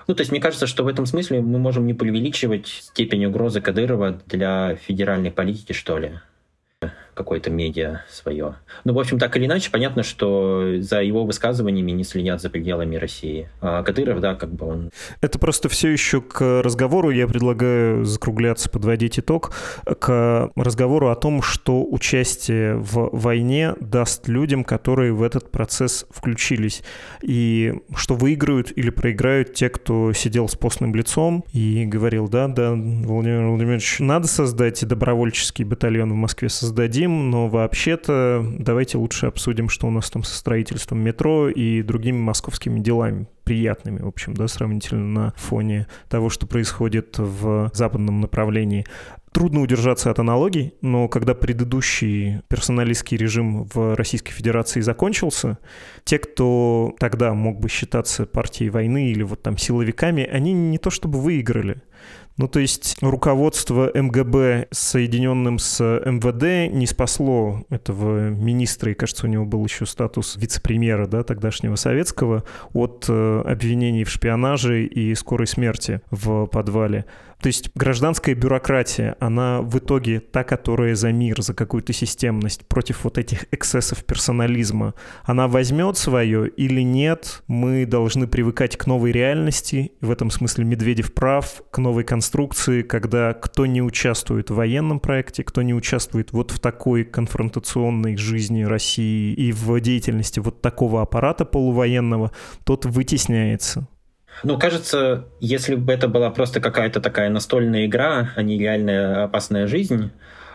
Ну, то есть мне кажется, что в этом смысле мы можем не преувеличивать степень угрозы Кадырова для федеральной политики, что ли какое-то медиа свое. Ну, в общем, так или иначе, понятно, что за его высказываниями не следят за пределами России. А Кадыров, да, как бы он... Это просто все еще к разговору, я предлагаю закругляться, подводить итог, к разговору о том, что участие в войне даст людям, которые в этот процесс включились, и что выиграют или проиграют те, кто сидел с постным лицом и говорил, да, да, Владимир Владимирович, надо создать добровольческий батальон в Москве, создадим, обсудим, но вообще-то давайте лучше обсудим, что у нас там со строительством метро и другими московскими делами приятными, в общем, да, сравнительно на фоне того, что происходит в западном направлении. Трудно удержаться от аналогий, но когда предыдущий персоналистский режим в Российской Федерации закончился, те, кто тогда мог бы считаться партией войны или вот там силовиками, они не то чтобы выиграли, ну, то есть руководство МГБ, соединенным с МВД, не спасло этого министра, и, кажется, у него был еще статус вице-премьера, да, тогдашнего советского, от э, обвинений в шпионаже и скорой смерти в подвале. То есть гражданская бюрократия, она в итоге та, которая за мир, за какую-то системность, против вот этих эксцессов персонализма, она возьмет свое или нет, мы должны привыкать к новой реальности. В этом смысле Медведев прав, к новой конструкции, когда кто не участвует в военном проекте, кто не участвует вот в такой конфронтационной жизни России и в деятельности вот такого аппарата полувоенного, тот вытесняется. Ну, кажется, если бы это была просто какая-то такая настольная игра, а не реальная опасная жизнь,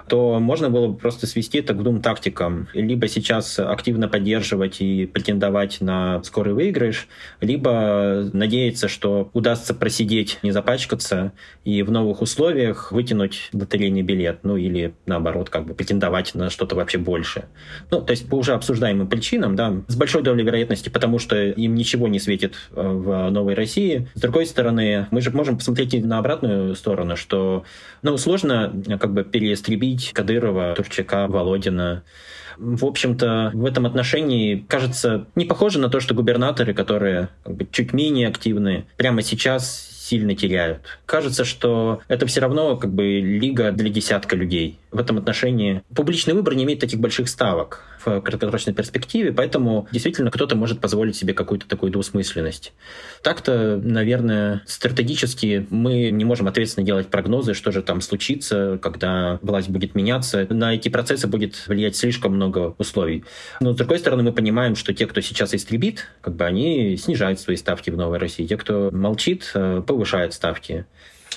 то можно было бы просто свести это к двум тактикам. Либо сейчас активно поддерживать и претендовать на скорый выигрыш, либо надеяться, что удастся просидеть, не запачкаться и в новых условиях вытянуть лотерейный билет, ну или наоборот, как бы претендовать на что-то вообще больше. Ну, то есть по уже обсуждаемым причинам, да, с большой долей вероятности, потому что им ничего не светит э, в Новой России. С другой стороны, мы же можем посмотреть на обратную сторону, что ну, сложно как бы переистребить судить Кадырова, Турчака, Володина. В общем-то, в этом отношении, кажется, не похоже на то, что губернаторы, которые как бы, чуть менее активны, прямо сейчас сильно теряют. Кажется, что это все равно как бы лига для десятка людей. В этом отношении публичный выбор не имеет таких больших ставок в краткосрочной перспективе, поэтому действительно кто-то может позволить себе какую-то такую двусмысленность. Так-то, наверное, стратегически мы не можем ответственно делать прогнозы, что же там случится, когда власть будет меняться. На эти процессы будет влиять слишком много условий. Но, с другой стороны, мы понимаем, что те, кто сейчас истребит, как бы они снижают свои ставки в Новой России. Те, кто молчит, э, повышают ставки.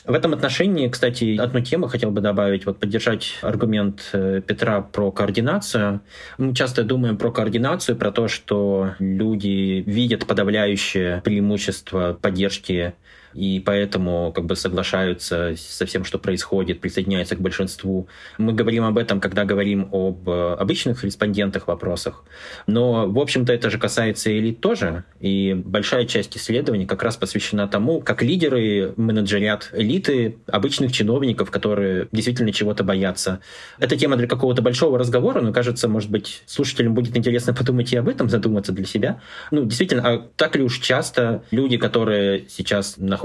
В этом отношении, кстати, одну тему хотел бы добавить, вот поддержать аргумент э, Петра про координацию. Мы часто думаем про координацию, про то, что люди видят подавляющее преимущество поддержки и поэтому как бы соглашаются со всем, что происходит, присоединяются к большинству. Мы говорим об этом, когда говорим об э, обычных респондентах вопросах, но, в общем-то, это же касается элит тоже, и большая часть исследований как раз посвящена тому, как лидеры, менеджерят элиты, обычных чиновников, которые действительно чего-то боятся. Это тема для какого-то большого разговора, но, кажется, может быть, слушателям будет интересно подумать и об этом, задуматься для себя. Ну, действительно, а так ли уж часто люди, которые сейчас находятся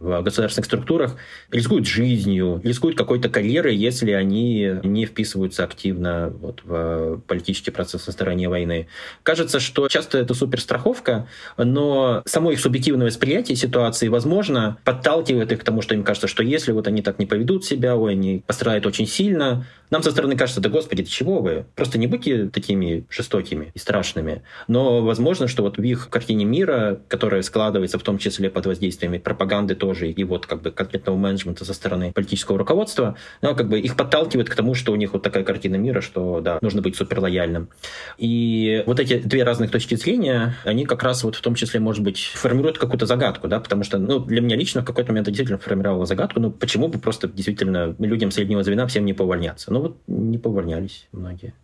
в государственных структурах, рискуют жизнью, рискуют какой-то карьерой, если они не вписываются активно вот, в политический процесс на стороне войны. Кажется, что часто это суперстраховка, но само их субъективное восприятие ситуации, возможно, подталкивает их к тому, что им кажется, что если вот они так не поведут себя, ой, они пострадают очень сильно, нам со стороны кажется, да господи, чего вы? Просто не будьте такими жестокими и страшными. Но возможно, что вот в их картине мира, которая складывается в том числе под воздействиями пропаганды тоже и вот как бы конкретного менеджмента со стороны политического руководства, ну, как бы их подталкивает к тому, что у них вот такая картина мира, что да, нужно быть супер лояльным. И вот эти две разных точки зрения, они как раз вот в том числе, может быть, формируют какую-то загадку, да, потому что, ну, для меня лично в какой-то момент действительно формировала загадку, ну, почему бы просто действительно людям среднего звена всем не повольняться? Ну, вот не повольнялись многие.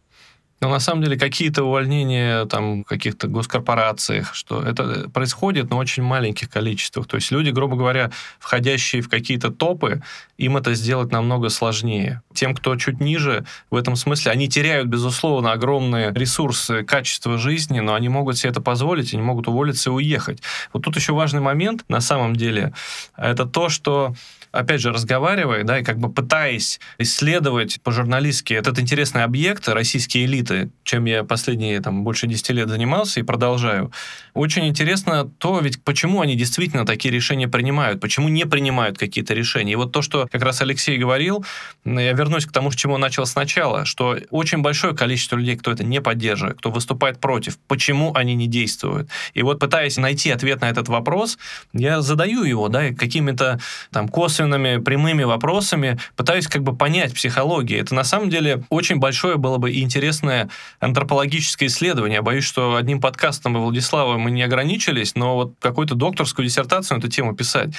Но на самом деле какие-то увольнения там каких-то госкорпорациях, что это происходит, но очень маленьких количествах. То есть люди, грубо говоря, входящие в какие-то топы, им это сделать намного сложнее. Тем, кто чуть ниже, в этом смысле, они теряют, безусловно, огромные ресурсы, качество жизни, но они могут себе это позволить, они могут уволиться и уехать. Вот тут еще важный момент, на самом деле, это то, что опять же, разговаривая, да, и как бы пытаясь исследовать по-журналистски этот интересный объект, российские элиты, чем я последние там больше 10 лет занимался и продолжаю, очень интересно то, ведь почему они действительно такие решения принимают, почему не принимают какие-то решения. И вот то, что как раз Алексей говорил, я вернусь к тому, с чего начал сначала, что очень большое количество людей, кто это не поддерживает, кто выступает против, почему они не действуют. И вот пытаясь найти ответ на этот вопрос, я задаю его, да, какими-то там косвенными косвенными, прямыми вопросами, пытаюсь как бы понять психологию. Это на самом деле очень большое было бы и интересное антропологическое исследование. Боюсь, что одним подкастом и Владислава мы не ограничились, но вот какую-то докторскую диссертацию на эту тему писать.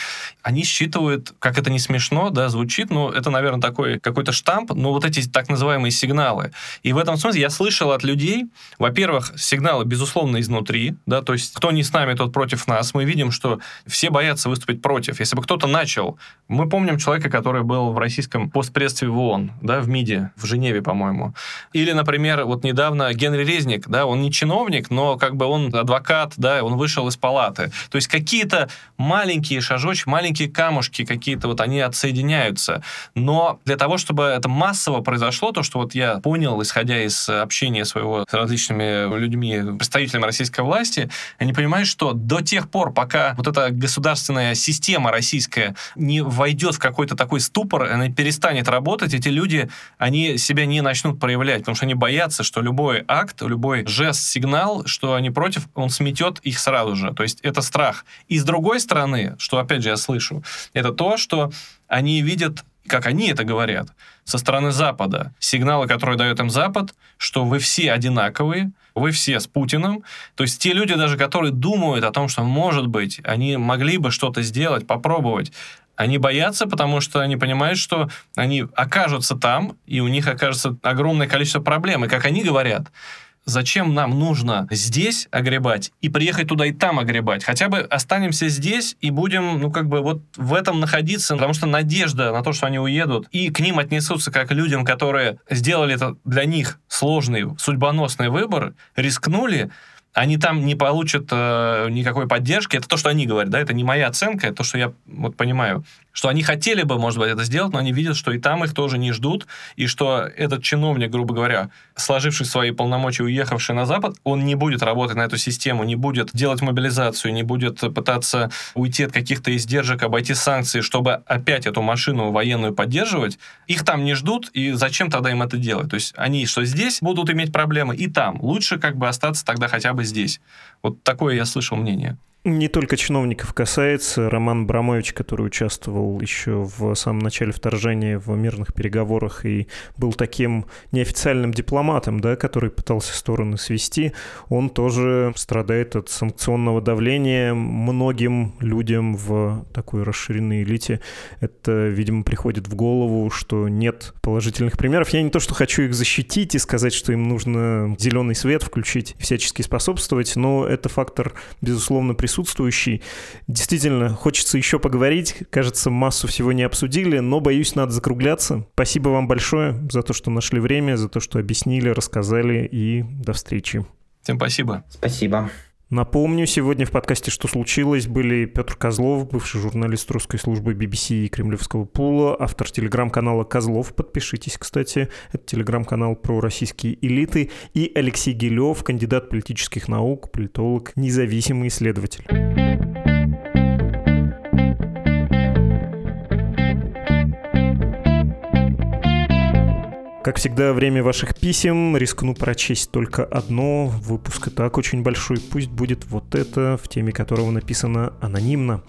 Они считывают, как это не смешно, да, звучит, но это, наверное, такой какой-то штамп, но вот эти так называемые сигналы. И в этом смысле я слышал от людей, во-первых, сигналы, безусловно, изнутри, да, то есть кто не с нами, тот против нас. Мы видим, что все боятся выступить против. Если бы кто-то начал мы помним человека, который был в российском постпредстве в ООН, да, в МИДе, в Женеве, по-моему. Или, например, вот недавно Генри Резник, да, он не чиновник, но как бы он адвокат, да, он вышел из палаты. То есть какие-то маленькие шажочки, маленькие камушки какие-то вот они отсоединяются. Но для того, чтобы это массово произошло, то, что вот я понял, исходя из общения своего с различными людьми, представителями российской власти, они понимают, что до тех пор, пока вот эта государственная система российская не войдет в какой-то такой ступор, она перестанет работать, эти люди, они себя не начнут проявлять, потому что они боятся, что любой акт, любой жест, сигнал, что они против, он сметет их сразу же. То есть это страх. И с другой стороны, что опять же я слышу, это то, что они видят как они это говорят, со стороны Запада. Сигналы, которые дает им Запад, что вы все одинаковые, вы все с Путиным. То есть те люди даже, которые думают о том, что, может быть, они могли бы что-то сделать, попробовать, они боятся, потому что они понимают, что они окажутся там, и у них окажется огромное количество проблем. И как они говорят, зачем нам нужно здесь огребать и приехать туда и там огребать? Хотя бы останемся здесь и будем, ну, как бы вот в этом находиться, потому что надежда на то, что они уедут, и к ним отнесутся как к людям, которые сделали это для них сложный, судьбоносный выбор, рискнули, они там не получат э, никакой поддержки. Это то, что они говорят, да, это не моя оценка, это то, что я вот понимаю что они хотели бы, может быть, это сделать, но они видят, что и там их тоже не ждут, и что этот чиновник, грубо говоря, сложивший свои полномочия, уехавший на Запад, он не будет работать на эту систему, не будет делать мобилизацию, не будет пытаться уйти от каких-то издержек, обойти санкции, чтобы опять эту машину военную поддерживать. Их там не ждут, и зачем тогда им это делать? То есть они что здесь будут иметь проблемы, и там. Лучше как бы остаться тогда хотя бы здесь. Вот такое я слышал мнение. Не только чиновников касается. Роман Брамович, который участвовал еще в самом начале вторжения в мирных переговорах и был таким неофициальным дипломатом, да, который пытался стороны свести, он тоже страдает от санкционного давления. Многим людям в такой расширенной элите это, видимо, приходит в голову, что нет положительных примеров. Я не то, что хочу их защитить и сказать, что им нужно зеленый свет включить, всячески способствовать, но это фактор, безусловно, присутствует присутствующий. Действительно, хочется еще поговорить. Кажется, массу всего не обсудили, но, боюсь, надо закругляться. Спасибо вам большое за то, что нашли время, за то, что объяснили, рассказали, и до встречи. Всем спасибо. Спасибо. Напомню, сегодня в подкасте «Что случилось» были Петр Козлов, бывший журналист русской службы BBC и Кремлевского пула, автор телеграм-канала «Козлов». Подпишитесь, кстати. Это телеграм-канал про российские элиты. И Алексей Гелев, кандидат политических наук, политолог, независимый исследователь. Как всегда, время ваших писем. Рискну прочесть только одно. Выпуск и так очень большой. Пусть будет вот это, в теме которого написано анонимно.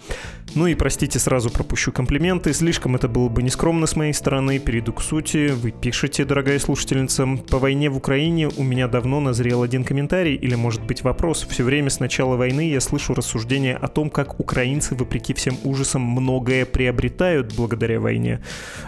Ну и простите, сразу пропущу комплименты. Слишком это было бы нескромно с моей стороны. Перейду к сути. Вы пишете, дорогая слушательница. По войне в Украине у меня давно назрел один комментарий или, может быть, вопрос. Все время с начала войны я слышу рассуждения о том, как украинцы, вопреки всем ужасам, многое приобретают благодаря войне.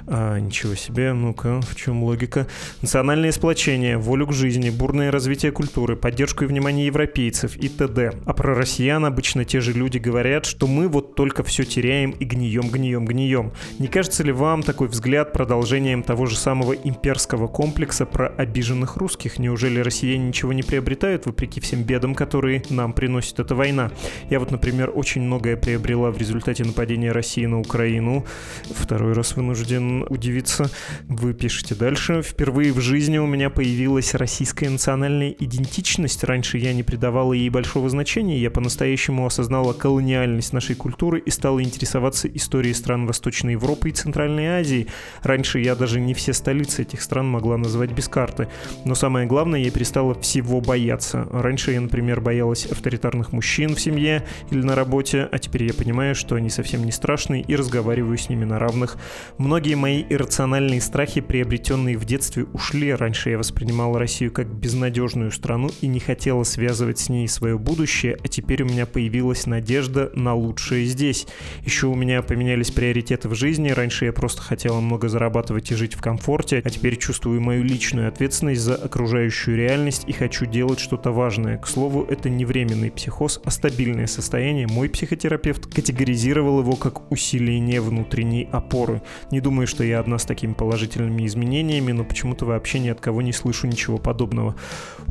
А, ничего себе, ну-ка, в чем логика? Национальное сплочение, волю к жизни, бурное развитие культуры, поддержку и внимание европейцев и т.д. А про россиян обычно те же люди говорят, что мы вот только все теряем и гнием, гнием, гнием. Не кажется ли вам такой взгляд продолжением того же самого имперского комплекса про обиженных русских? Неужели россияне ничего не приобретают, вопреки всем бедам, которые нам приносит эта война? Я вот, например, очень многое приобрела в результате нападения России на Украину. Второй раз вынужден удивиться. Вы пишете дальше. Впервые в жизни у меня появилась российская национальная идентичность. Раньше я не придавала ей большого значения. Я по-настоящему осознала колониальность нашей культуры и стала интересоваться историей стран Восточной Европы и Центральной Азии. Раньше я даже не все столицы этих стран могла назвать без карты. Но самое главное, я перестала всего бояться. Раньше я, например, боялась авторитарных мужчин в семье или на работе, а теперь я понимаю, что они совсем не страшны и разговариваю с ними на равных. Многие мои иррациональные страхи, приобретенные в детстве, ушли. Раньше я воспринимала Россию как безнадежную страну и не хотела связывать с ней свое будущее, а теперь у меня появилась надежда на лучшее здесь. Еще у меня поменялись приоритеты в жизни. Раньше я просто хотела много зарабатывать и жить в комфорте, а теперь чувствую мою личную ответственность за окружающую реальность и хочу делать что-то важное. К слову, это не временный психоз, а стабильное состояние. Мой психотерапевт категоризировал его как усиление внутренней опоры. Не думаю, что я одна с такими положительными изменениями, но почему-то вообще ни от кого не слышу ничего подобного.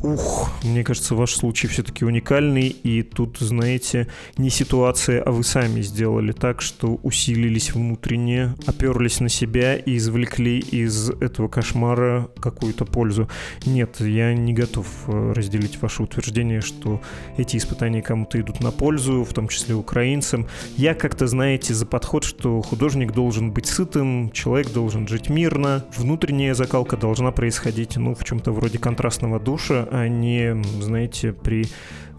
Ух, мне кажется, ваш случай все-таки уникальный, и тут, знаете, не ситуация, а вы сами сделали так, что усилились внутренне, оперлись на себя и извлекли из этого кошмара какую-то пользу. Нет, я не готов э, разделить ваше утверждение, что эти испытания кому-то идут на пользу, в том числе украинцам. Я как-то, знаете, за подход, что художник должен быть сытым, человек должен жить мирно, внутренняя закалка должна происходить, ну, в чем-то вроде контрастного душа, а не, знаете, при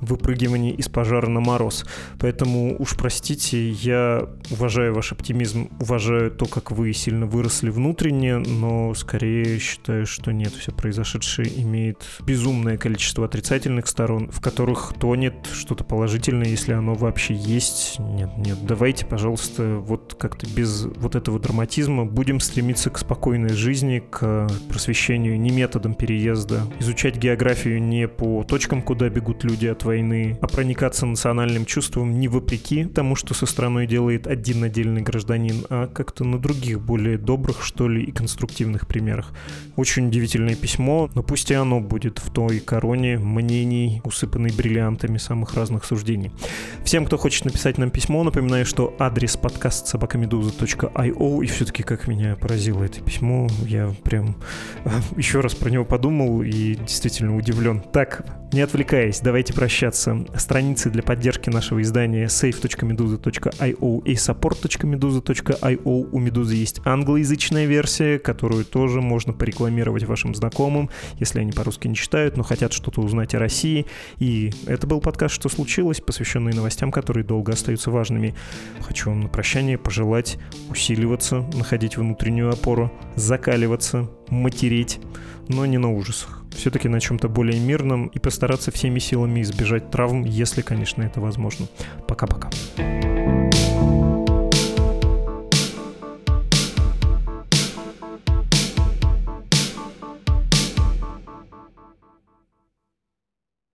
выпрыгивании из пожара на мороз. Поэтому уж простите, я уважаю ваш оптимизм, уважаю то, как вы сильно выросли внутренне, но скорее считаю, что нет, все произошедшее имеет безумное количество отрицательных сторон, в которых тонет что-то положительное, если оно вообще есть. Нет, нет, давайте, пожалуйста, вот как-то без вот этого драматизма будем стремиться к спокойной жизни, к просвещению не методом переезда, изучать географию не по точкам, куда бегут люди от войны, а проникаться национальным чувством не вопреки тому, что со страной делает один отдельный гражданин, а как-то на других, более добрых, что ли, и конструктивных примерах. Очень удивительное письмо, но пусть и оно будет в той короне мнений, усыпанной бриллиантами самых разных суждений. Всем, кто хочет написать нам письмо, напоминаю, что адрес подкаст собакамедуза.io, и все-таки как меня поразило это письмо, я прям еще раз про него подумал и действительно удивлен. Так, не отвлекаясь, давайте прощаться. Страницы для поддержки нашего издания save.meduza.io и support.meduza.io. У Медузы есть англоязычная версия, которую тоже можно порекламировать вашим знакомым, если они по-русски не читают, но хотят что-то узнать о России. И это был подкаст «Что случилось?», посвященный новостям, которые долго остаются важными. Хочу вам на прощание пожелать усиливаться, находить внутреннюю опору, закаливаться, матереть, но не на ужасах все-таки на чем-то более мирном и постараться всеми силами избежать травм, если, конечно, это возможно. Пока-пока.